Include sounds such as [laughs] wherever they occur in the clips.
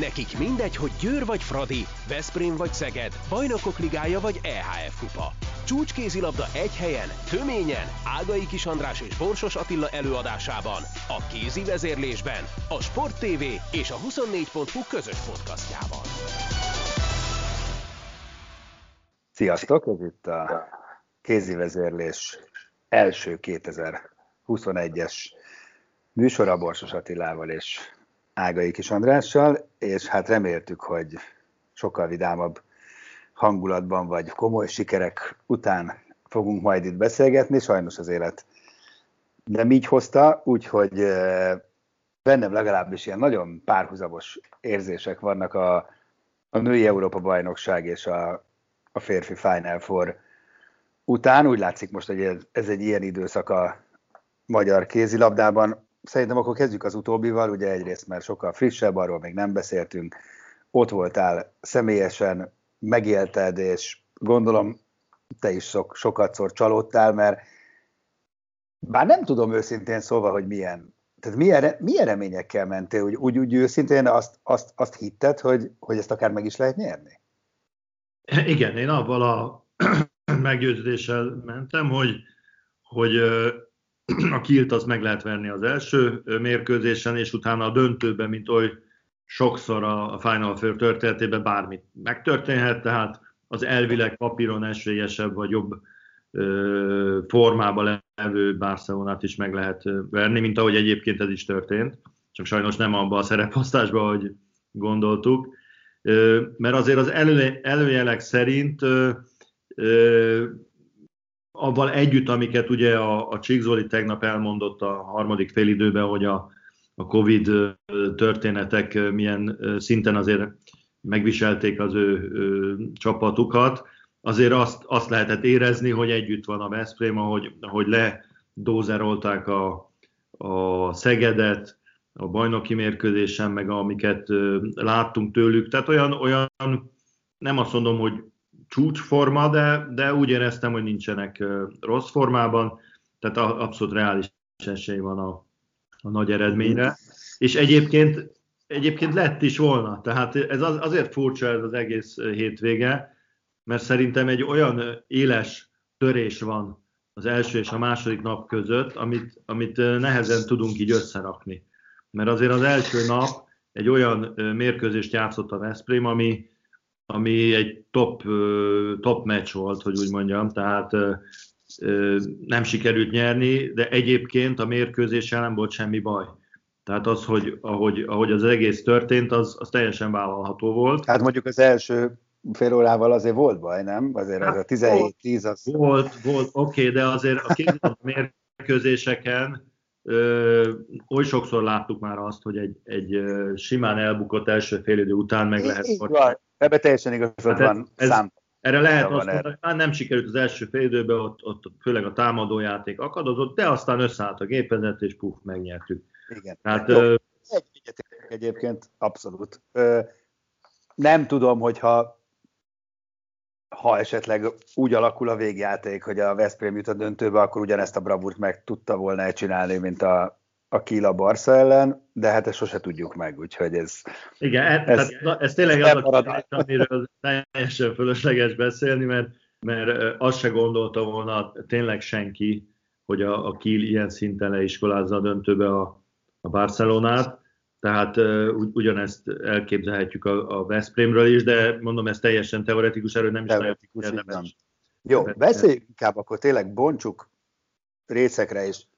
Nekik mindegy, hogy Győr vagy Fradi, Veszprém vagy Szeged, Bajnokok Ligája vagy EHF Kupa. Csúcskézilabda egy helyen, töményen, Ágai Kis András és Borsos Attila előadásában, a kézi vezérlésben, a Sport TV és a 24.hu közös podcastjában. Sziasztok, ez itt a kézi vezérlés első 2021-es műsora Borsos Attilával és Ágai Kis Andrással, és hát reméltük, hogy sokkal vidámabb hangulatban vagy komoly sikerek után fogunk majd itt beszélgetni, sajnos az élet nem így hozta, úgyhogy bennem legalábbis ilyen nagyon párhuzamos érzések vannak a, a női Európa-bajnokság és a, a férfi Final Four után. Úgy látszik most, hogy ez egy ilyen időszak a magyar kézilabdában. Szerintem akkor kezdjük az utóbbival, ugye egyrészt, mert sokkal frissebb, arról még nem beszéltünk. Ott voltál személyesen, megélted, és gondolom te is sok, sokat szor csalódtál, mert bár nem tudom őszintén szólva, hogy milyen, tehát milyen, milyen reményekkel mentél, úgy, úgy, úgy őszintén azt, azt, azt hitted, hogy, hogy ezt akár meg is lehet nyerni? Igen, én avval a [clears throat] meggyőződéssel mentem, hogy, hogy a kilt az meg lehet verni az első mérkőzésen, és utána a döntőben, mint oly sokszor a Final Four történetében bármit megtörténhet, tehát az elvileg papíron esélyesebb vagy jobb formában levő Barcelonát is meg lehet verni, mint ahogy egyébként ez is történt, csak sajnos nem abban a szereposztásban, hogy gondoltuk. Mert azért az elő, előjelek szerint avval együtt, amiket ugye a, a Csíkzoli tegnap elmondott a harmadik félidőben, hogy a, a Covid történetek milyen szinten azért megviselték az ő, ő csapatukat, azért azt, azt lehetett érezni, hogy együtt van a Veszprém, ahogy, ahogy ledózerolták a, a Szegedet, a bajnoki mérkőzésen, meg amiket láttunk tőlük. Tehát olyan, olyan nem azt mondom, hogy csúcsforma, de, de úgy éreztem, hogy nincsenek rossz formában, tehát abszolút reális esély van a, a nagy eredményre. És egyébként, egyébként lett is volna, tehát ez az, azért furcsa ez az egész hétvége, mert szerintem egy olyan éles törés van az első és a második nap között, amit, amit nehezen tudunk így összerakni. Mert azért az első nap egy olyan mérkőzést játszott a Veszprém, ami, ami egy top, top meccs volt, hogy úgy mondjam, tehát nem sikerült nyerni, de egyébként a mérkőzéssel nem volt semmi baj. Tehát az, hogy ahogy, ahogy az egész történt, az, az teljesen vállalható volt. Hát mondjuk az első fél órával azért volt baj, nem? Azért hát, az a 17-10 az... Volt, volt, oké, okay, de azért a két mérkőzéseken ö, oly sokszor láttuk már azt, hogy egy, egy simán elbukott első félidő után meg lehet... Így van, ebbe teljesen igazad hát van. Ez, szám. Erre lehet azt mondani, hogy már nem sikerült az első fél időben, ott, ott főleg a támadójáték akadozott, de aztán összeállt a gépezet, és puf, megnyertük. Igen. Hát, Jó, ö... egy egyébként, abszolút. Ö, nem tudom, hogyha ha esetleg úgy alakul a végjáték, hogy a Veszprém jut a döntőbe, akkor ugyanezt a bravúrt meg tudta volna csinálni, mint a, a Kila Barca ellen, de hát ezt sose tudjuk meg, úgyhogy ez... Igen, e- ez, ez, ez tényleg az a amiről teljesen fölösleges beszélni, mert, mert azt se gondolta volna tényleg senki, hogy a, a Kiel ilyen szinten leiskolázza a döntőbe a, a Barcelonát, tehát ugyanezt elképzelhetjük a, a Veszprémről is, de mondom, ez teljesen teoretikus, erről nem is teoretikus, érdemes. Jó, beszéljünk inkább, akkor tényleg bontsuk részekre is.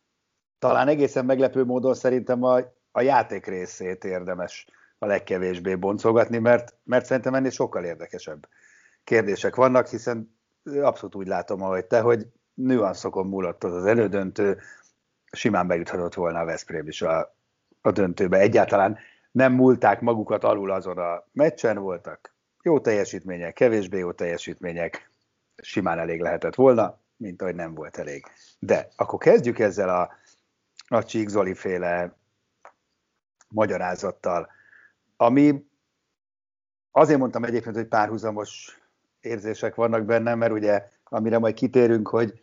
Talán egészen meglepő módon szerintem a, a játék részét érdemes a legkevésbé boncolgatni, mert, mert szerintem ennél sokkal érdekesebb kérdések vannak, hiszen abszolút úgy látom, ahogy te, hogy nüanszokon múlott az, az elődöntő, simán bejuthatott volna a Veszprém is a, a döntőbe. Egyáltalán nem múlták magukat alul azon a meccsen, voltak jó teljesítmények, kevésbé jó teljesítmények, simán elég lehetett volna, mint ahogy nem volt elég. De akkor kezdjük ezzel a a Csík Zoli féle magyarázattal, ami azért mondtam egyébként, hogy párhuzamos érzések vannak bennem, mert ugye, amire majd kitérünk, hogy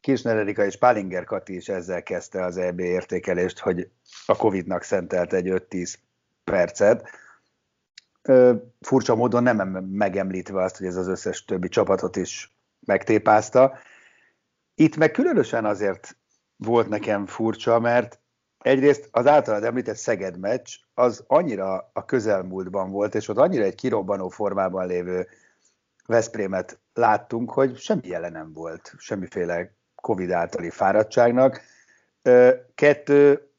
Kisner Erika és Pálinger Kati is ezzel kezdte az EB értékelést, hogy a Covid-nak szentelt egy 5-10 percet. furcsa módon nem megemlítve azt, hogy ez az összes többi csapatot is megtépázta. Itt meg különösen azért volt nekem furcsa, mert egyrészt az általad említett Szeged meccs az annyira a közelmúltban volt, és ott annyira egy kirobbanó formában lévő Veszprémet láttunk, hogy semmi jele nem volt, semmiféle Covid általi fáradtságnak. Kettő,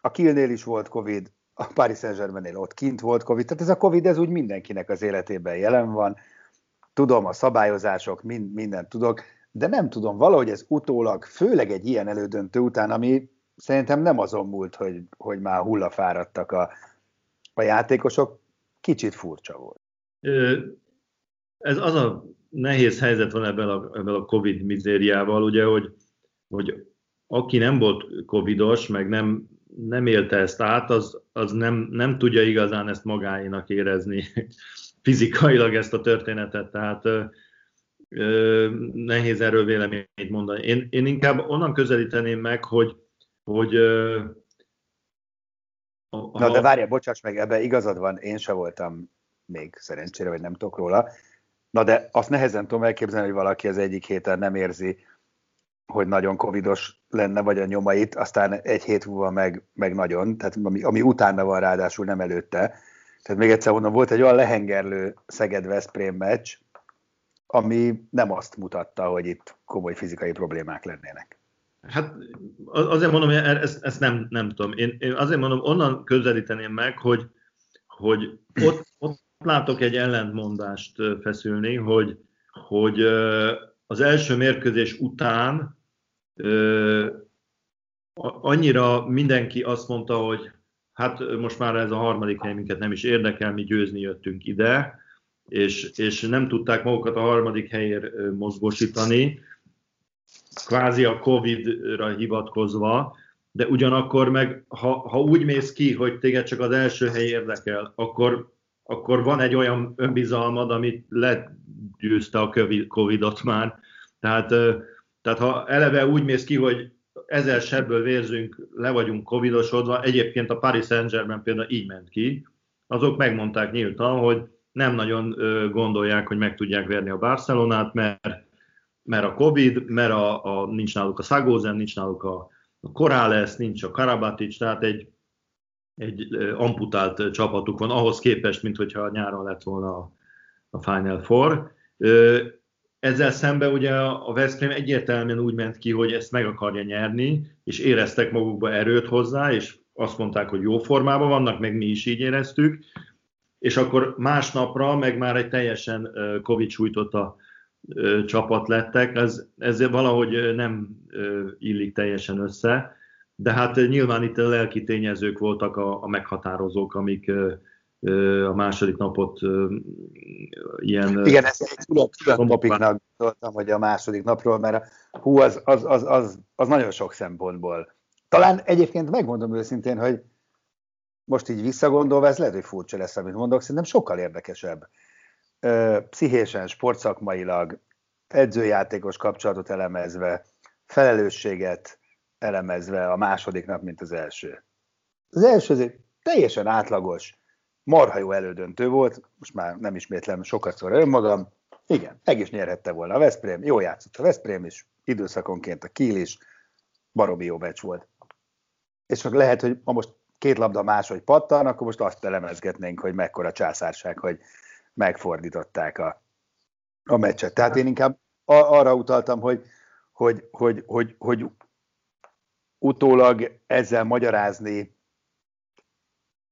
a Kielnél is volt Covid, a Paris Saint-Germainnél ott kint volt Covid, tehát ez a Covid ez úgy mindenkinek az életében jelen van. Tudom, a szabályozások, mind, mindent tudok, de nem tudom, valahogy ez utólag, főleg egy ilyen elődöntő után, ami szerintem nem azon múlt, hogy, hogy már hullafáradtak a, a játékosok, kicsit furcsa volt. Ez az a nehéz helyzet van ebben a, ebben a Covid mizériával, ugye, hogy, hogy aki nem volt covidos, meg nem, nem élte ezt át, az, az nem, nem tudja igazán ezt magáénak érezni [laughs] fizikailag ezt a történetet, tehát ö, ö, nehéz erről véleményt mondani. Én, én inkább onnan közelíteném meg, hogy, hogy ö, a, Na de várja, bocsáss meg, ebbe igazad van, én se voltam még szerencsére, vagy nem tudok róla. Na de azt nehezen tudom elképzelni, hogy valaki az egyik héten nem érzi, hogy nagyon covidos lenne, vagy a nyomait, aztán egy hét múlva meg, meg nagyon, tehát ami, ami utána van ráadásul, nem előtte. Tehát még egyszer mondom, volt egy olyan lehengerlő Szeged-Veszprém meccs, ami nem azt mutatta, hogy itt komoly fizikai problémák lennének. Hát azért mondom, hogy ezt, ezt nem, nem tudom. Én, én azért mondom, onnan közelíteném meg, hogy, hogy ott, ott látok egy ellentmondást feszülni, hogy, hogy az első mérkőzés után annyira mindenki azt mondta, hogy hát most már ez a harmadik hely minket nem is érdekel, mi győzni jöttünk ide, és, és nem tudták magukat a harmadik helyért mozgósítani, kvázi a Covid-ra hivatkozva, de ugyanakkor meg, ha, ha úgy mész ki, hogy téged csak az első hely érdekel, akkor, akkor van egy olyan önbizalmad, amit legyőzte a Covid-ot már. Tehát, tehát ha eleve úgy mész ki, hogy ezer sebből vérzünk, le vagyunk covidosodva, egyébként a Paris Saint-Germain például így ment ki, azok megmondták nyíltan, hogy nem nagyon gondolják, hogy meg tudják verni a Barcelonát, mert, mert a Covid, mert a, a, nincs náluk a Szagózen, nincs náluk a, a Corrales, nincs a Karabatic, tehát egy, egy amputált csapatuk van, ahhoz képest, mint hogyha nyáron lett volna a, Final Four. Ezzel szemben ugye a Veszprém egyértelműen úgy ment ki, hogy ezt meg akarja nyerni, és éreztek magukba erőt hozzá, és azt mondták, hogy jó formában vannak, meg mi is így éreztük, és akkor másnapra meg már egy teljesen Covid sújtott a csapat lettek, ez, ez valahogy nem illik teljesen össze, de hát nyilván itt a lelki tényezők voltak a, a meghatározók, amik a második napot ilyen... Igen, ez egy külön, külön topiknak gondoltam, hogy a második napról, mert hú, az, az, az, az, az nagyon sok szempontból. Talán egyébként megmondom őszintén, hogy most így visszagondolva, ez lehet, hogy furcsa lesz, amit mondok, szerintem sokkal érdekesebb. Pszichésen, sportszakmailag, edzőjátékos kapcsolatot elemezve, felelősséget elemezve a második nap, mint az első. Az első azért teljesen átlagos, marha jó elődöntő volt, most már nem ismétlem sokat szóra önmagam, igen, meg is nyerhette volna a Veszprém, jó játszott a Veszprém is, időszakonként a Kiel is, baromi jó meccs volt. És csak lehet, hogy ma most két labda máshogy pattan, akkor most azt elemezgetnénk, hogy mekkora császárság, hogy megfordították a, a meccset. Tehát én inkább arra utaltam, hogy, hogy, hogy, hogy, hogy utólag ezzel magyarázni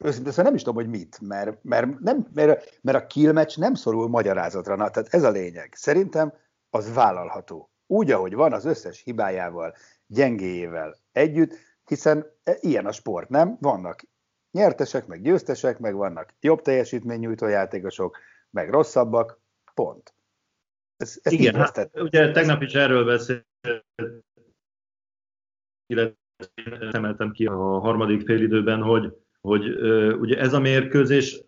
őszintén szóval nem is tudom, hogy mit, mert, mert, nem, mert, mert a kill match nem szorul magyarázatra. Na, tehát ez a lényeg. Szerintem az vállalható. Úgy, ahogy van, az összes hibájával, gyengéjével együtt, hiszen e, ilyen a sport, nem? Vannak nyertesek, meg győztesek, meg vannak jobb teljesítménynyújtó játékosok, meg rosszabbak, pont. Ez, ez Igen, hát, ugye tegnap is erről beszélt, illetve emeltem ki a harmadik félidőben, hogy hogy ugye ez a mérkőzés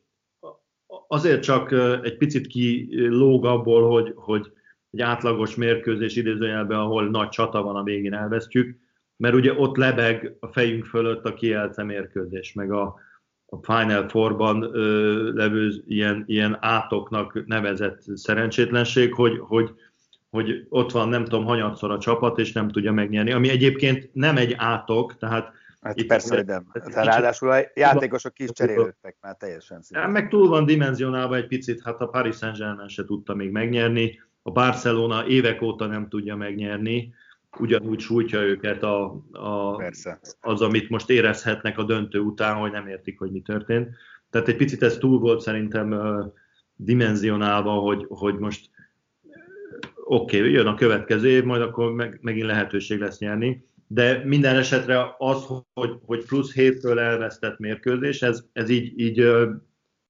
azért csak egy picit kilóg abból, hogy, hogy egy átlagos mérkőzés idézőjelben, ahol nagy csata van, a végén elvesztjük, mert ugye ott lebeg a fejünk fölött a kielce mérkőzés, meg a, a Final Four-ban levő ilyen, ilyen átoknak nevezett szerencsétlenség, hogy, hogy, hogy ott van nem tudom hanyatszor a csapat, és nem tudja megnyerni, ami egyébként nem egy átok, tehát Hát itt persze, hogy nem. Hát, ráadásul a játékosok kis cserélődtek már teljesen szépen. Meg túl van dimenzionálva egy picit, hát a Paris Saint-Germain se tudta még megnyerni, a Barcelona évek óta nem tudja megnyerni, ugyanúgy sújtja őket a, a, az, amit most érezhetnek a döntő után, hogy nem értik, hogy mi történt. Tehát egy picit ez túl volt szerintem uh, dimenzionálva, hogy, hogy most oké, okay, jön a következő év, majd akkor meg, megint lehetőség lesz nyerni, de minden esetre az, hogy, hogy plusz hétről elvesztett mérkőzés, ez, ez így, így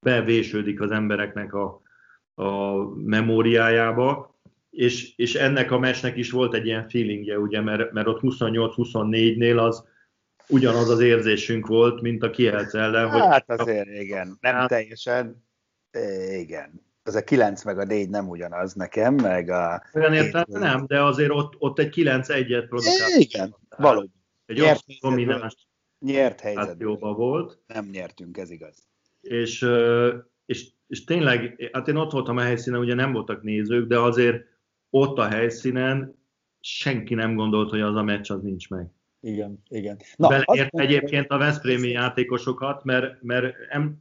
bevésődik az embereknek a, a memóriájába, és, és ennek a mesnek is volt egy ilyen feelingje, ugye, mert, mert ott 28-24-nél az ugyanaz az érzésünk volt, mint a Kielc ellen. Hát hogy azért igen, nem teljesen, igen. Az a 9 meg a 4 nem ugyanaz nekem, meg a... Olyan értelme nem, de azért ott, ott egy 9-1-et produkált. Igen, valóban. Egy nyert domináns nyert helyzetben volt. Nem nyertünk, ez igaz. És, és, és tényleg, hát én ott voltam a helyszínen, ugye nem voltak nézők, de azért ott a helyszínen senki nem gondolt, hogy az a meccs az nincs meg. Igen, igen. Na, Beleért az... egyébként a Veszprémi játékosokat, mert, mert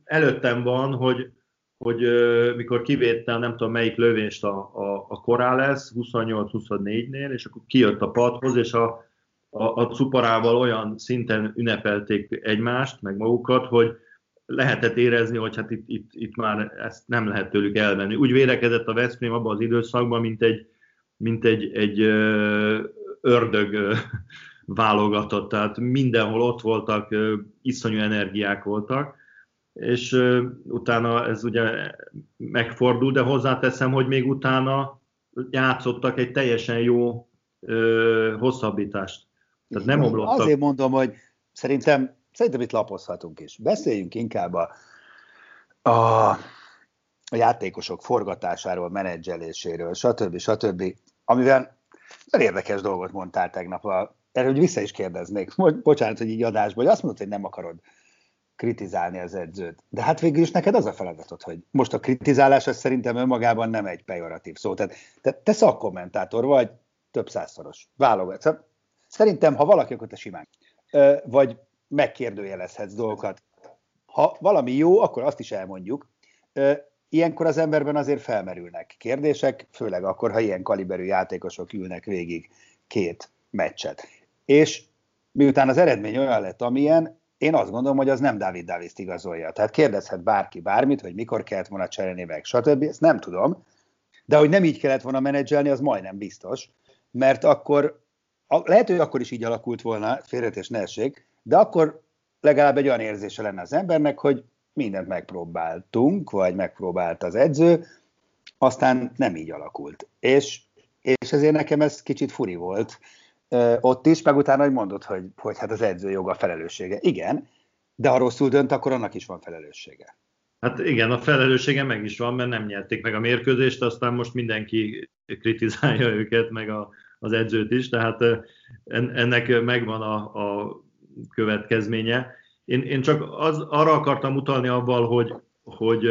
előttem van, hogy, hogy mikor kivédtem, nem tudom melyik lövést a, a, a korá lesz, 28-24-nél, és akkor kijött a padhoz, és a, a, a cuparával olyan szinten ünnepelték egymást, meg magukat, hogy lehetett érezni, hogy hát itt, itt, itt már ezt nem lehet tőlük elvenni. Úgy vérekedett a Veszprém abban az időszakban, mint egy, mint egy, egy ördög válogatott, tehát mindenhol ott voltak, iszonyú energiák voltak, és utána ez ugye megfordul, de hozzáteszem, hogy még utána játszottak egy teljesen jó hosszabbítást. Tehát nem omlottak. Azért mondom, hogy szerintem, szerintem itt lapozhatunk is. Beszéljünk inkább a, a, a játékosok forgatásáról, menedzseléséről, stb. stb. Amivel nagyon érdekes dolgot mondtál tegnap. A, erről hogy vissza is kérdeznék. Bocsánat, hogy így adásból, hogy azt mondod, hogy nem akarod kritizálni az edzőt. De hát végül is neked az a feladatod, hogy most a kritizálás az szerintem önmagában nem egy pejoratív szó. Tehát te, te szakkommentátor vagy, több százszoros. Válogatsz. Szerintem, ha valaki, akkor te simán. Vagy megkérdőjelezhetsz dolgokat. Ha valami jó, akkor azt is elmondjuk ilyenkor az emberben azért felmerülnek kérdések, főleg akkor, ha ilyen kaliberű játékosok ülnek végig két meccset. És miután az eredmény olyan lett, amilyen, én azt gondolom, hogy az nem David davis igazolja. Tehát kérdezhet bárki bármit, hogy mikor kellett volna cserélni meg, stb. Ezt nem tudom. De hogy nem így kellett volna menedzselni, az majdnem biztos. Mert akkor, lehet, hogy akkor is így alakult volna, félretés ne essék, de akkor legalább egy olyan érzése lenne az embernek, hogy mindent megpróbáltunk, vagy megpróbált az edző, aztán nem így alakult. És, és ezért nekem ez kicsit furi volt ott is, meg utána, hogy mondod, hogy, hogy hát az edző joga felelőssége. Igen, de ha rosszul dönt, akkor annak is van felelőssége. Hát igen, a felelőssége meg is van, mert nem nyerték meg a mérkőzést, aztán most mindenki kritizálja [laughs] őket, meg a, az edzőt is, tehát ennek megvan a, a következménye. Én, én csak az, arra akartam utalni abban, hogy, hogy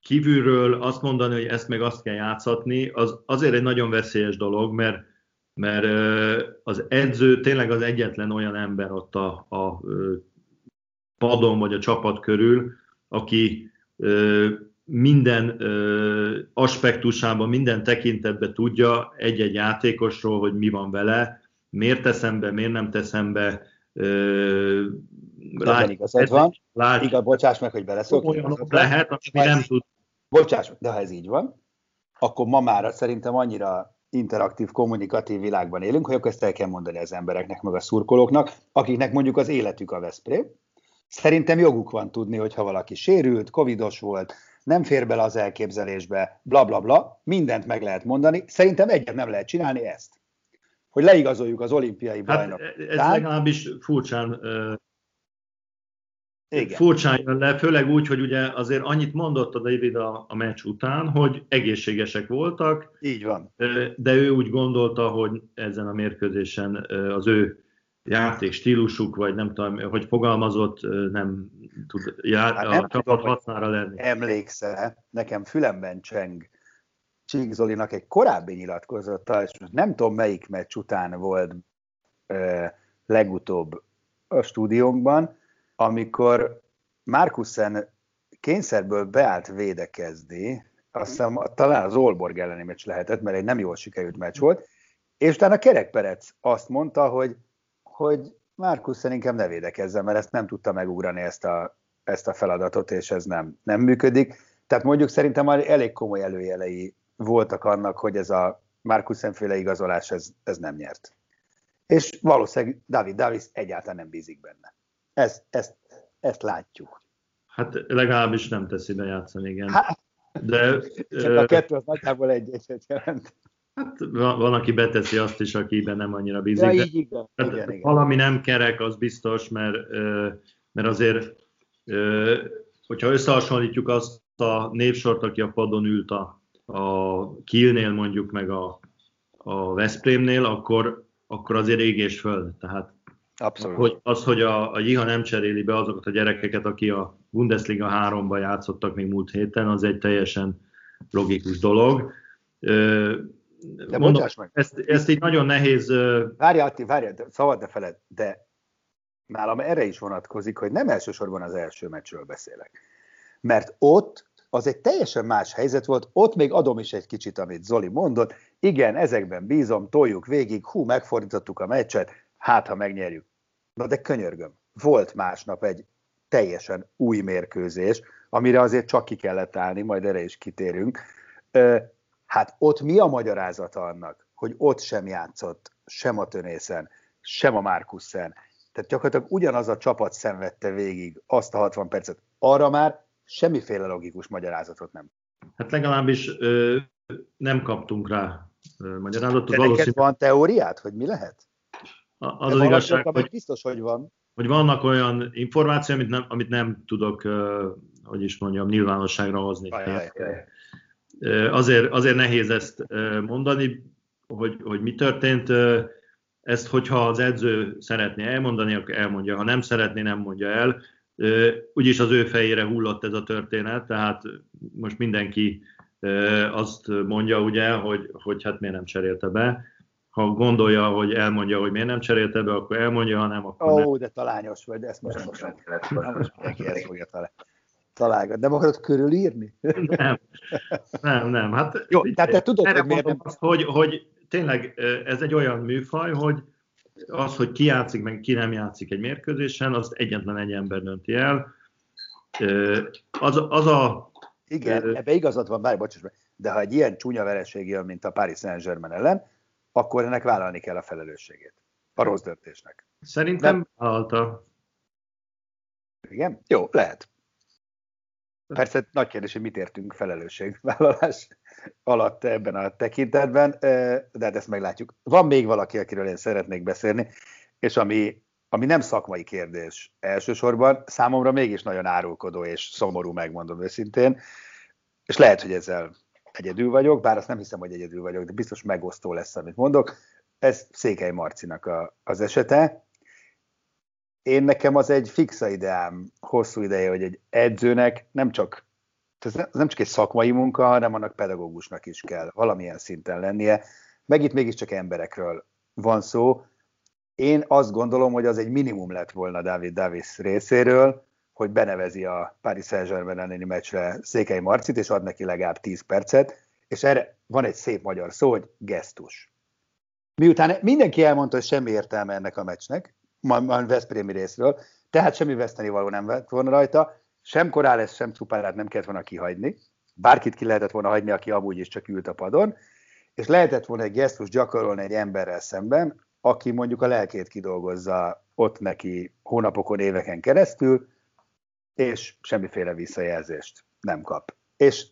kívülről azt mondani, hogy ezt meg azt kell játszatni, az azért egy nagyon veszélyes dolog, mert, mert az edző tényleg az egyetlen olyan ember ott a, a padon vagy a csapat körül, aki minden aspektusában, minden tekintetben tudja egy-egy játékosról, hogy mi van vele, miért teszem be, miért nem teszem be, Lát, igazad van. Lát, Igaz, bocsáss meg, hogy beleszólok. Olyan lehet, ami nem tud. Bocsáss de ha ez így van, akkor ma már szerintem annyira interaktív, kommunikatív világban élünk, hogy akkor ezt el kell mondani az embereknek, meg a szurkolóknak, akiknek mondjuk az életük a Veszprém. Szerintem joguk van tudni, hogy ha valaki sérült, covidos volt, nem fér bele az elképzelésbe, bla bla bla, mindent meg lehet mondani. Szerintem egyet nem lehet csinálni ezt. Hogy leigazoljuk az olimpiai hát bajnok. Ez legalábbis furcsán igen. Furcsán jön le, főleg úgy, hogy ugye azért annyit mondott a David a, a meccs után, hogy egészségesek voltak. Így van. De ő úgy gondolta, hogy ezen a mérkőzésen az ő játék stílusuk, vagy nem tudom, hogy fogalmazott, nem tud já, hát nem a csapat hasznára lenni. Emlékszel, nekem fülemben cseng Csík Zolinak egy korábbi nyilatkozata, és nem tudom melyik meccs után volt legutóbb a stúdiónkban, amikor Markusen kényszerből beállt védekezni, azt hiszem talán az Olborg elleni meccs lehetett, mert egy nem jól sikerült meccs volt, és utána Kerek Perec azt mondta, hogy, hogy Márkusz inkább ne védekezzen, mert ezt nem tudta megugrani ezt a, ezt a feladatot, és ez nem, nem működik. Tehát mondjuk szerintem már elég komoly előjelei voltak annak, hogy ez a Márkuszen féle igazolás, ez, ez nem nyert. És valószínűleg David Davis egyáltalán nem bízik benne. Ez, ezt, ezt látjuk. Hát legalábbis nem teszi be játszani, igen. Hát, De, csak a kettő az nagyjából egy egyet jelent. Hát van, aki beteszi azt is, akiben nem annyira bízik. Ja, így igen, hát, igen, igen. Valami nem kerek, az biztos, mert, mert azért, hogyha összehasonlítjuk azt a névsort, aki a padon ült a, a Kielnél mondjuk, meg a, a Veszprémnél, akkor, akkor azért ég és föld. Tehát Abszolút. Hogy az, hogy a, a Jiha nem cseréli be azokat a gyerekeket, aki a Bundesliga 3-ban játszottak még múlt héten, az egy teljesen logikus dolog. De Mondom, meg. Ezt, ezt így nagyon nehéz... Várja, Atti, várja, szabad de feled, de nálam erre is vonatkozik, hogy nem elsősorban az első meccsről beszélek. Mert ott az egy teljesen más helyzet volt, ott még adom is egy kicsit, amit Zoli mondott, igen, ezekben bízom, toljuk végig, hú, megfordítottuk a meccset, hát ha megnyerjük. Na de könyörgöm, volt másnap egy teljesen új mérkőzés, amire azért csak ki kellett állni, majd erre is kitérünk. Hát ott mi a magyarázata annak, hogy ott sem játszott sem a Tönészen, sem a Márkusszen. Tehát gyakorlatilag ugyanaz a csapat szenvedte végig azt a 60 percet. Arra már semmiféle logikus magyarázatot nem. Hát legalábbis ö, nem kaptunk rá ö, magyarázatot. De neked van teóriát, hogy mi lehet? Az az igazság, hogy, biztos, hogy van. Hogy vannak olyan információk, amit nem, amit nem tudok, hogy is mondjam, nyilvánosságra hozni. Ajaj. Azért, azért nehéz ezt mondani, hogy, hogy mi történt. Ezt, hogyha az edző szeretné elmondani, akkor elmondja. Ha nem szeretné, nem mondja el. Úgyis az ő fejére hullott ez a történet, tehát most mindenki azt mondja, ugye, hogy, hogy hát miért nem cserélte be. Ha gondolja, hogy elmondja, hogy miért nem cserélte be, akkor elmondja, ha nem, akkor Ó, nem. de talányos vagy, de ezt most, most nem kellett. Most mindenki ezt fogja találni találgat. Nem akarod körülírni? Nem, nem, nem. Hát, Jó, tehát te tudod, hogy miért nem... Azt, hogy, hogy tényleg ez egy olyan műfaj, hogy az, hogy ki játszik, meg ki nem játszik egy mérkőzésen, azt egyetlen egy ember dönti el. Az, az a... Igen, ebbe igazad van, bár bocsáss meg, de ha egy ilyen csúnya vereség jön, mint a Paris Saint-Germain ellen, akkor ennek vállalni kell a felelősségét. A rossz döntésnek. Szerintem vállalta. Igen? Jó, lehet. Persze nagy kérdés, hogy mit értünk felelősségvállalás [laughs] alatt ebben a tekintetben, de hát ezt meglátjuk. Van még valaki, akiről én szeretnék beszélni, és ami, ami nem szakmai kérdés elsősorban, számomra mégis nagyon árulkodó és szomorú, megmondom őszintén, és lehet, hogy ezzel egyedül vagyok, bár azt nem hiszem, hogy egyedül vagyok, de biztos megosztó lesz, amit mondok. Ez Székely Marcinak a, az esete, én nekem az egy fixa ideám hosszú ideje, hogy egy edzőnek nem csak ez nem csak egy szakmai munka, hanem annak pedagógusnak is kell valamilyen szinten lennie. Meg itt mégiscsak emberekről van szó. Én azt gondolom, hogy az egy minimum lett volna David Davis részéről, hogy benevezi a Paris Saint-Germain elleni meccsre Székely Marcit, és ad neki legalább 10 percet, és erre van egy szép magyar szó, hogy gesztus. Miután mindenki elmondta, hogy semmi értelme ennek a meccsnek, a Veszprémi részről, tehát semmi veszteni való nem vett volna rajta, sem Korálesz, sem Cupárát nem kellett volna kihagyni, bárkit ki lehetett volna hagyni, aki amúgy is csak ült a padon, és lehetett volna egy gesztus gyakorolni egy emberrel szemben, aki mondjuk a lelkét kidolgozza ott neki hónapokon, éveken keresztül, és semmiféle visszajelzést nem kap. És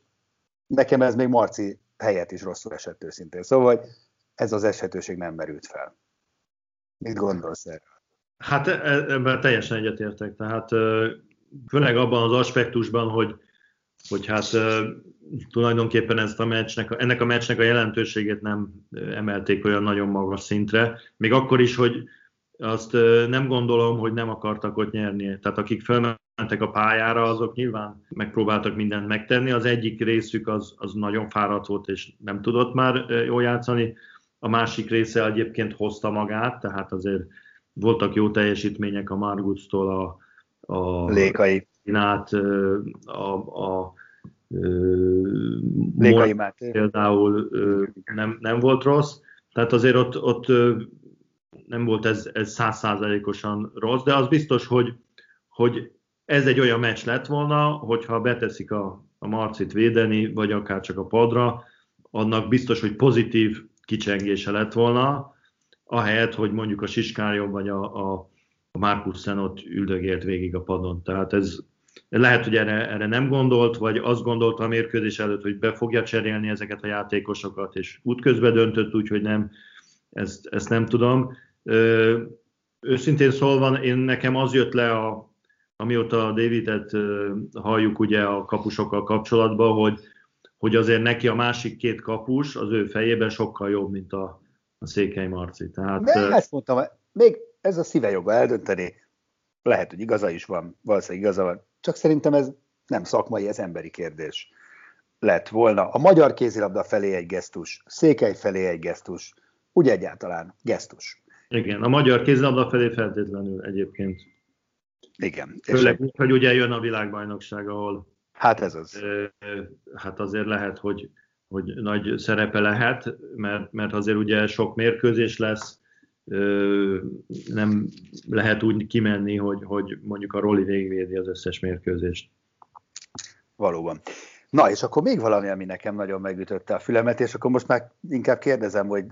nekem ez még Marci helyet is rosszul esett őszintén. Szóval, ez az eshetőség nem merült fel. Mit gondolsz erről? Hát e, ebben teljesen egyetértek. Tehát főleg abban az aspektusban, hogy, hogy hát tulajdonképpen ezt a meccsnek, ennek a meccsnek a jelentőségét nem emelték olyan nagyon magas szintre. Még akkor is, hogy azt nem gondolom, hogy nem akartak ott nyerni. Tehát akik felmentek a pályára, azok nyilván megpróbáltak mindent megtenni. Az egyik részük az, az nagyon fáradt volt, és nem tudott már jól játszani. A másik része egyébként hozta magát, tehát azért voltak jó teljesítmények a Margutstól a, a Lékai. Át, a, a Lékai Máté. például nem, nem volt rossz, tehát azért ott, ott nem volt ez, ez százszázalékosan rossz, de az biztos, hogy, hogy ez egy olyan meccs lett volna, hogyha beteszik a, a Marcit védeni, vagy akár csak a padra, annak biztos, hogy pozitív kicsengése lett volna, ahelyett, hogy mondjuk a Siskárjon vagy a, a, a Markussen ott üldögélt végig a padon. Tehát ez lehet, hogy erre, erre nem gondolt, vagy azt gondolta a mérkőzés előtt, hogy be fogja cserélni ezeket a játékosokat, és útközben döntött úgy, hogy nem, ezt, ezt nem tudom. Ö, őszintén szólva, én nekem az jött le, a, amióta a Davidet halljuk ugye a kapusokkal kapcsolatban, hogy, hogy azért neki a másik két kapus az ő fejében sokkal jobb, mint a, a Székely Marci. Tehát, De ezt mondtam, még ez a szíve joga eldönteni, lehet, hogy igaza is van, valószínűleg igaza van, csak szerintem ez nem szakmai, ez emberi kérdés lett volna. A magyar kézilabda felé egy gesztus, Székely felé egy gesztus, úgy egyáltalán gesztus. Igen, a magyar kézilabda felé feltétlenül egyébként. Igen. Főleg úgy, hogy ugye jön a világbajnokság, ahol hát ez az. Hát azért lehet, hogy, hogy nagy szerepe lehet, mert, mert azért ugye sok mérkőzés lesz, nem lehet úgy kimenni, hogy, hogy mondjuk a Roli végigvédi az összes mérkőzést. Valóban. Na, és akkor még valami, ami nekem nagyon megütötte a fülemet, és akkor most már inkább kérdezem, hogy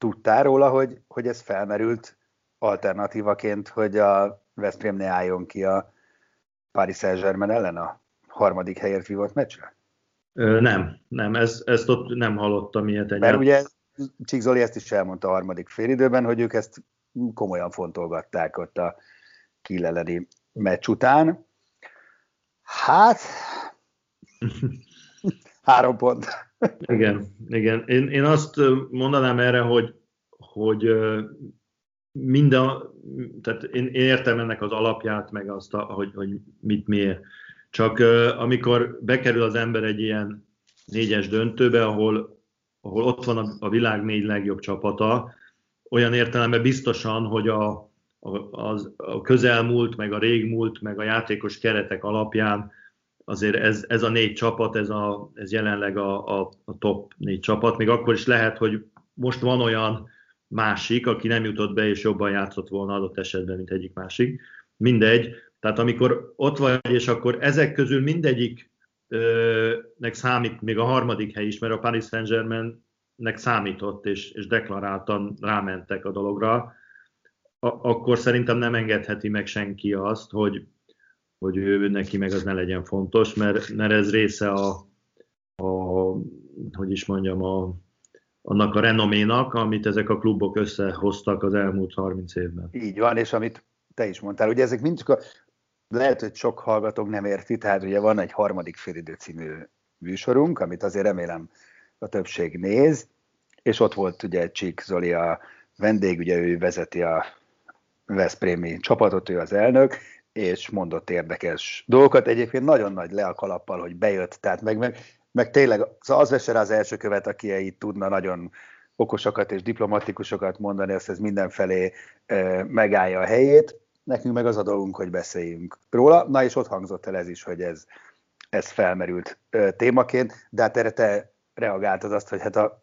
tudtál róla, hogy, hogy ez felmerült alternatívaként, hogy a Veszprém ne álljon ki a Paris Saint-Germain ellen a harmadik helyért vívott meccsre? Ö, nem, nem, ez, ezt ott nem hallottam ilyet egyáltalán. Mert ugye Csík Zoli ezt is elmondta a harmadik félidőben, hogy ők ezt komolyan fontolgatták ott a Kiel meccs után. Hát, [laughs] három pont. Igen, igen. Én, én azt mondanám erre, hogy, hogy minden, tehát én, értem ennek az alapját, meg azt, hogy, hogy mit miért. Csak amikor bekerül az ember egy ilyen négyes döntőbe, ahol ahol ott van a, a világ négy legjobb csapata, olyan értelemben biztosan, hogy a, a, az, a közelmúlt, meg a régmúlt, meg a játékos keretek alapján azért ez, ez a négy csapat, ez, a, ez jelenleg a, a, a top négy csapat, még akkor is lehet, hogy most van olyan másik, aki nem jutott be és jobban játszott volna adott esetben, mint egyik másik. Mindegy. Tehát amikor ott vagy, és akkor ezek közül mindegyik nek számít még a harmadik hely is, mert a Paris Saint-Germainnek számított, és, és deklaráltan rámentek a dologra, a, akkor szerintem nem engedheti meg senki azt, hogy, hogy ő neki meg az ne legyen fontos, mert, mert ez része a, a hogy is mondjam, a, annak a renoménak, amit ezek a klubok összehoztak az elmúlt 30 évben. Így van, és amit te is mondtál, ugye ezek mind csak a lehet, hogy sok hallgatók nem érti, tehát ugye van egy harmadik félidő című műsorunk, amit azért remélem a többség néz, és ott volt ugye Csík Zoli a vendég, ugye ő vezeti a Veszprémi csapatot, ő az elnök, és mondott érdekes dolgokat. Egyébként nagyon nagy le hogy bejött, tehát meg, meg, meg tényleg szóval az vesse az első követ, aki itt tudna nagyon okosakat és diplomatikusokat mondani, azt ez mindenfelé e, megállja a helyét nekünk meg az a dolgunk, hogy beszéljünk róla. Na és ott hangzott el ez is, hogy ez, ez felmerült ö, témaként, de hát erre te reagáltad azt, hogy hát a,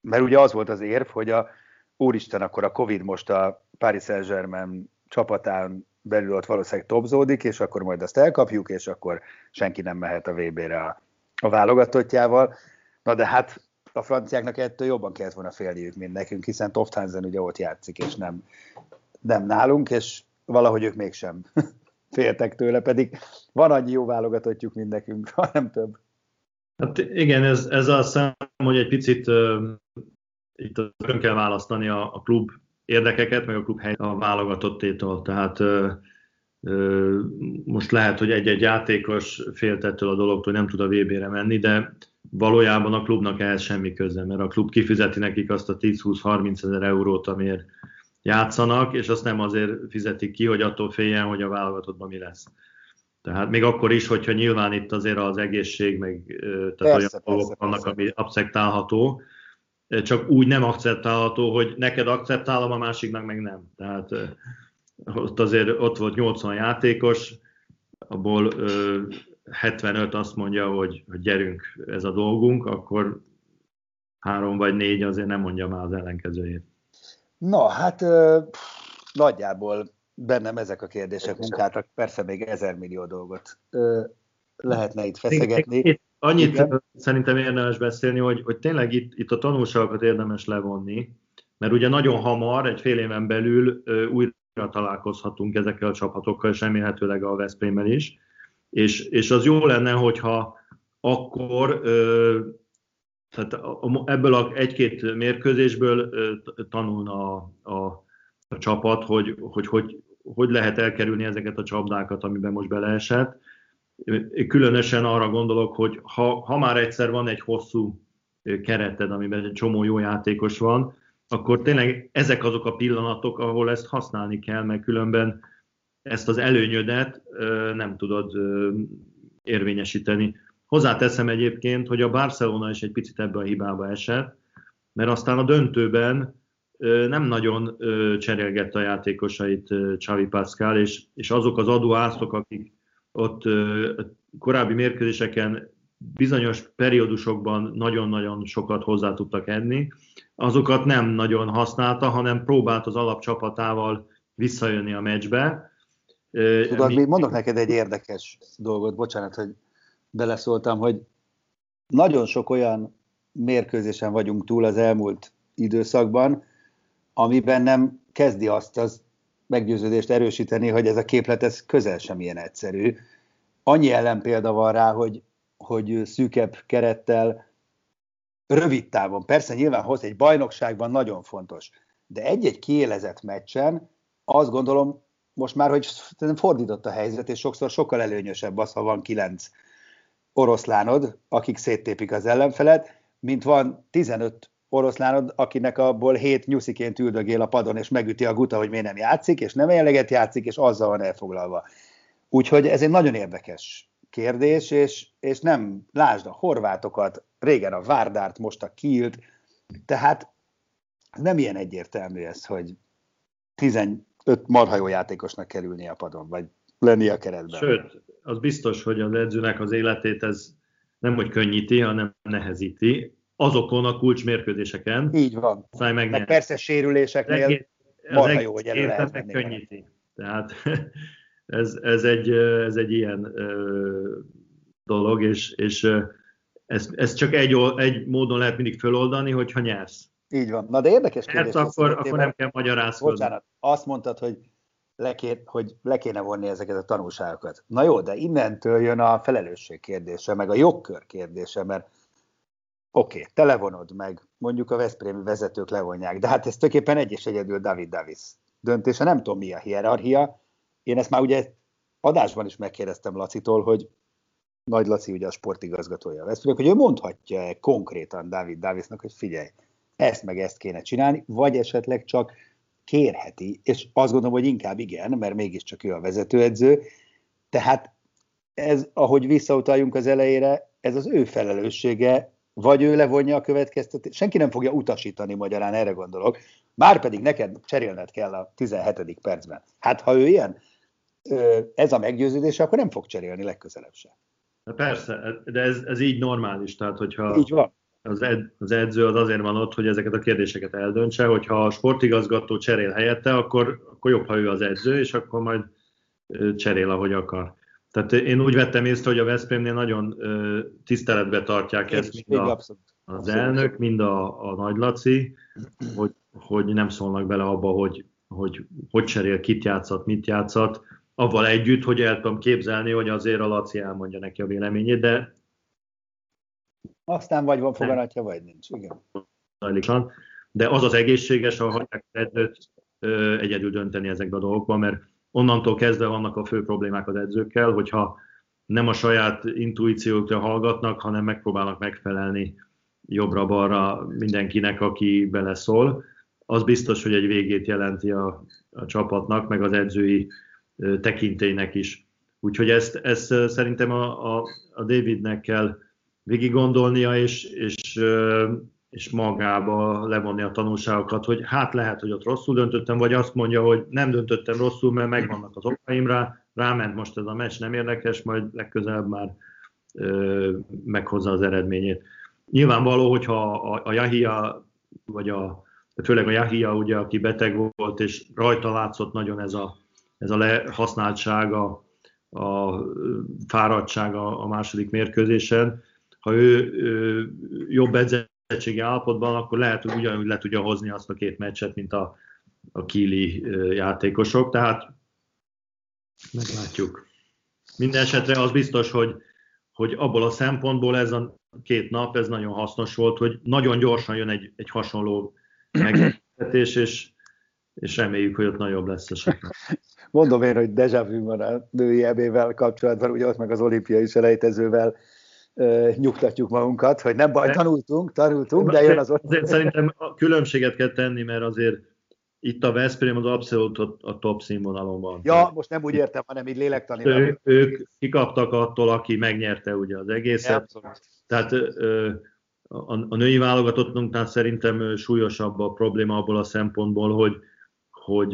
mert ugye az volt az érv, hogy a úristen, akkor a Covid most a Paris Saint-Germain csapatán belül ott valószínűleg topzódik, és akkor majd azt elkapjuk, és akkor senki nem mehet a VB-re a, a válogatottjával. Na de hát a franciáknak ettől jobban kellett volna félniük, mint nekünk, hiszen Tofthansen ugye ott játszik, és nem nem nálunk, és valahogy ők mégsem [laughs] féltek tőle, pedig van annyi jó válogatottjuk, mint nekünk, [laughs] hanem több. Hát igen, ez, ez azt hiszem, hogy egy picit uh, itt ön kell választani a, a klub érdekeket, meg a klub hely a válogatottétól. Tehát uh, uh, most lehet, hogy egy-egy játékos féltettől a dologtól, nem tud a VB-re menni, de valójában a klubnak ehhez semmi köze, mert a klub kifizeti nekik azt a 10-20-30 ezer eurót, amiért játszanak, és azt nem azért fizetik ki, hogy attól féljen, hogy a válogatottban mi lesz. Tehát még akkor is, hogyha nyilván itt azért az egészség, meg tehát persze, olyan dolgok vannak, ami akceptálható, csak úgy nem akceptálható, hogy neked akceptálom, a másiknak meg nem. Tehát ott azért ott volt 80 játékos, abból 75 azt mondja, hogy, hogy gyerünk, ez a dolgunk, akkor három vagy négy azért nem mondja már az ellenkezőjét. Na, hát nagyjából bennem ezek a kérdések munkáltak, persze még ezer millió dolgot lehetne itt feszegetni. Annyit Igen. szerintem érdemes beszélni, hogy, hogy tényleg itt, itt a tanulságokat érdemes levonni, mert ugye nagyon hamar, egy fél éven belül újra találkozhatunk ezekkel a csapatokkal, és remélhetőleg a Veszprémmel is, és, és az jó lenne, hogyha akkor tehát ebből a egy-két mérkőzésből tanulna a, a, a csapat, hogy, hogy, hogy hogy lehet elkerülni ezeket a csapdákat, amiben most beleesett. Különösen arra gondolok, hogy ha, ha már egyszer van egy hosszú kereted, amiben egy csomó jó játékos van, akkor tényleg ezek azok a pillanatok, ahol ezt használni kell, mert különben ezt az előnyödet nem tudod érvényesíteni. Hozzáteszem egyébként, hogy a Barcelona is egy picit ebbe a hibába esett, mert aztán a döntőben nem nagyon cserélgette a játékosait Xavi Pascal, és, és azok az adóászok, akik ott korábbi mérkőzéseken bizonyos periódusokban nagyon-nagyon sokat hozzá tudtak enni, azokat nem nagyon használta, hanem próbált az alapcsapatával visszajönni a meccsbe. Tudod, mi... mondok neked egy érdekes dolgot, bocsánat, hogy beleszóltam, hogy nagyon sok olyan mérkőzésen vagyunk túl az elmúlt időszakban, amiben nem kezdi azt az meggyőződést erősíteni, hogy ez a képlet ez közel sem ilyen egyszerű. Annyi ellenpélda van rá, hogy, hogy szűkebb kerettel, rövid távon, persze nyilván hoz egy bajnokságban nagyon fontos, de egy-egy kiélezett meccsen azt gondolom most már, hogy fordított a helyzet, és sokszor sokkal előnyösebb az, ha van kilenc oroszlánod, akik széttépik az ellenfelet, mint van 15 oroszlánod, akinek abból hét nyusziként üldögél a padon, és megüti a guta, hogy miért nem játszik, és nem eleget játszik, és azzal van elfoglalva. Úgyhogy ez egy nagyon érdekes kérdés, és, és nem, lásd a horvátokat, régen a Várdárt, most a Kilt, tehát nem ilyen egyértelmű ez, hogy 15 marha jó játékosnak kerülni a padon, vagy lenni a keretben. Sőt, az biztos, hogy az edzőnek az életét ez nem hogy könnyíti, hanem nehezíti azokon a kulcsmérkőzéseken. Így van. Meg, meg persze sérüléseknél marha jó, hogy elő lehet venni. Könnyíti. Tehát [laughs] ez, ez, egy, ez egy ilyen ö, dolog, és, és ez, ez csak egy, egy módon lehet mindig föloldani, hogyha nyersz. Így van. Na de érdekes kérdés. Mert akkor, akkor nem kell magyarázkodni. Bocsánat, azt mondtad, hogy le, kéne, hogy le kéne vonni ezeket a tanulságokat. Na jó, de innentől jön a felelősség kérdése, meg a jogkör kérdése, mert Oké, okay, te meg, mondjuk a Veszprémi vezetők levonják, de hát ez tulajdonképpen egy és egyedül David Davis döntése, nem tudom mi a hierarchia. Én ezt már ugye adásban is megkérdeztem Lacitól, hogy Nagy Laci ugye a sportigazgatója a Veszprémi, hogy ő mondhatja konkrétan David Davisnak, hogy figyelj, ezt meg ezt kéne csinálni, vagy esetleg csak kérheti, és azt gondolom, hogy inkább igen, mert mégiscsak ő a vezetőedző, tehát ez, ahogy visszautaljunk az elejére, ez az ő felelőssége, vagy ő levonja a következtetést. Senki nem fogja utasítani magyarán, erre gondolok. Már pedig neked cserélned kell a 17. percben. Hát ha ő ilyen, ez a meggyőződése, akkor nem fog cserélni legközelebb se. Persze, de ez, ez így normális, tehát hogyha így van. Az, ed, az edző az azért van ott, hogy ezeket a kérdéseket eldöntse, hogyha a sportigazgató cserél helyette, akkor, akkor jobb, ha ő az edző, és akkor majd cserél, ahogy akar. Tehát én úgy vettem észre, hogy a Veszprémnél nagyon tiszteletbe tartják ezt mind a, az elnök, mind a, a nagy Laci, hogy, hogy nem szólnak bele abba, hogy, hogy hogy cserél, kit játszat, mit játszat, avval együtt, hogy el tudom képzelni, hogy azért a Laci elmondja neki a véleményét, de aztán vagy van foganatja, vagy nincs. Igen. De az az egészséges, ha hagyják edzőt egyedül dönteni ezekben a dolgokban, mert onnantól kezdve vannak a fő problémák az edzőkkel, hogyha nem a saját intuíciókra hallgatnak, hanem megpróbálnak megfelelni jobbra-balra mindenkinek, aki beleszól, az biztos, hogy egy végét jelenti a, a csapatnak, meg az edzői tekintélynek is. Úgyhogy ezt, ezt szerintem a, a, a Davidnek kell végig gondolnia, és, és, és magába levonni a tanulságokat, hogy hát lehet, hogy ott rosszul döntöttem, vagy azt mondja, hogy nem döntöttem rosszul, mert megvannak az okaim rá, ráment most ez a meccs, nem érdekes, majd legközelebb már ö, meghozza az eredményét. Nyilvánvaló, hogyha a, a Jahia, vagy a, főleg a Jahia, ugye, aki beteg volt, és rajta látszott nagyon ez a, ez a lehasználtság, a, a fáradtság a, második mérkőzésen, ha ő, ő jobb edzettségi állapotban, akkor lehet, hogy ugyanúgy le tudja hozni azt a két meccset, mint a, a Kili játékosok, tehát meglátjuk. Minden esetre az biztos, hogy, hogy abból a szempontból ez a két nap, ez nagyon hasznos volt, hogy nagyon gyorsan jön egy, egy hasonló megvetés, és, és reméljük, hogy ott nagyobb lesz esetleg. Mondom én, hogy deja vu van a női ebével kapcsolatban, ugye ott meg az olimpiai selejtezővel nyugtatjuk magunkat, hogy nem baj, tanultunk, tanultunk, de jön az ott. Azért szerintem a különbséget kell tenni, mert azért itt a Veszprém az abszolút a top színvonalon van. Ja, most nem úgy értem, hanem így lélektani. Ő, ők kikaptak attól, aki megnyerte ugye az egészet. Ja, Tehát a, a női válogatottunknál szerintem súlyosabb a probléma abból a szempontból, hogy hogy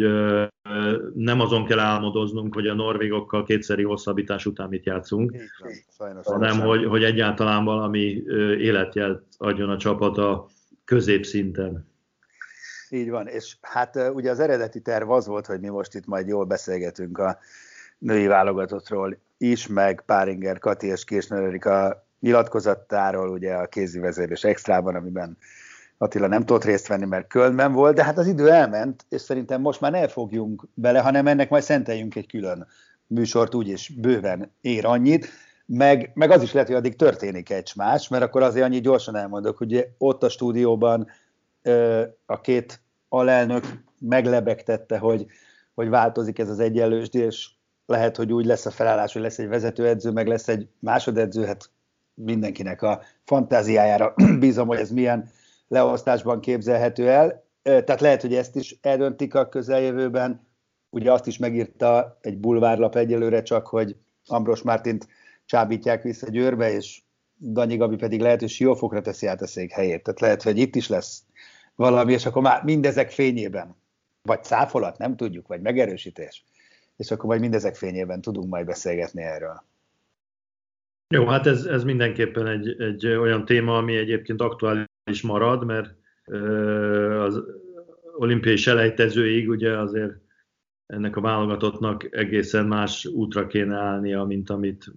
nem azon kell álmodoznunk, hogy a norvégokkal kétszeri hosszabbítás után mit játszunk, sajnos, hanem hogy, hogy egyáltalán valami életjelt adjon a csapat a középszinten. Így van, és hát ugye az eredeti terv az volt, hogy mi most itt majd jól beszélgetünk a női válogatottról is, meg Páringer, Kati és Késner a nyilatkozatáról, ugye a kézi vezérés extrában, amiben Attila nem tudott részt venni, mert Kölnben volt, de hát az idő elment, és szerintem most már ne fogjunk bele, hanem ennek majd szenteljünk egy külön műsort, úgyis bőven ér annyit, meg, meg az is lehet, hogy addig történik egy más, mert akkor azért annyit gyorsan elmondok, hogy ott a stúdióban ö, a két alelnök meglebegtette, hogy, hogy változik ez az egyenlősdi, és lehet, hogy úgy lesz a felállás, hogy lesz egy vezetőedző, meg lesz egy másodedző, hát mindenkinek a fantáziájára [clears throat] bízom, hogy ez milyen leosztásban képzelhető el. Tehát lehet, hogy ezt is eldöntik a közeljövőben. Ugye azt is megírta egy bulvárlap egyelőre csak, hogy Ambros Mártint csábítják vissza Győrbe, és Danyi Gabi pedig lehet, hogy Siófokra teszi át a székhelyét. Tehát lehet, hogy itt is lesz valami, és akkor már mindezek fényében, vagy száfolat, nem tudjuk, vagy megerősítés, és akkor majd mindezek fényében tudunk majd beszélgetni erről. Jó, hát ez, ez mindenképpen egy, egy olyan téma, ami egyébként aktuális is marad, mert az olimpiai selejtezőig ugye azért ennek a válogatottnak egészen más útra kéne állnia, mint amit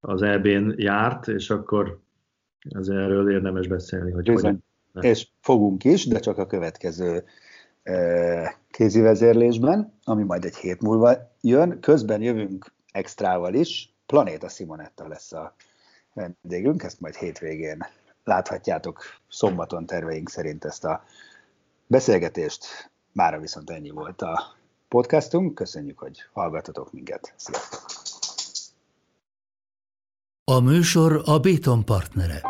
az EB-n járt, és akkor azért erről érdemes beszélni, hogy Bizony. hogyan. És fogunk is, de csak a következő kézi vezérlésben, ami majd egy hét múlva jön. Közben jövünk extrával is, Planéta Simonetta lesz a vendégünk, ezt majd hétvégén láthatjátok szombaton terveink szerint ezt a beszélgetést. Mára viszont ennyi volt a podcastunk. Köszönjük, hogy hallgatotok minket. Sziasztok! A műsor a Béton partnere.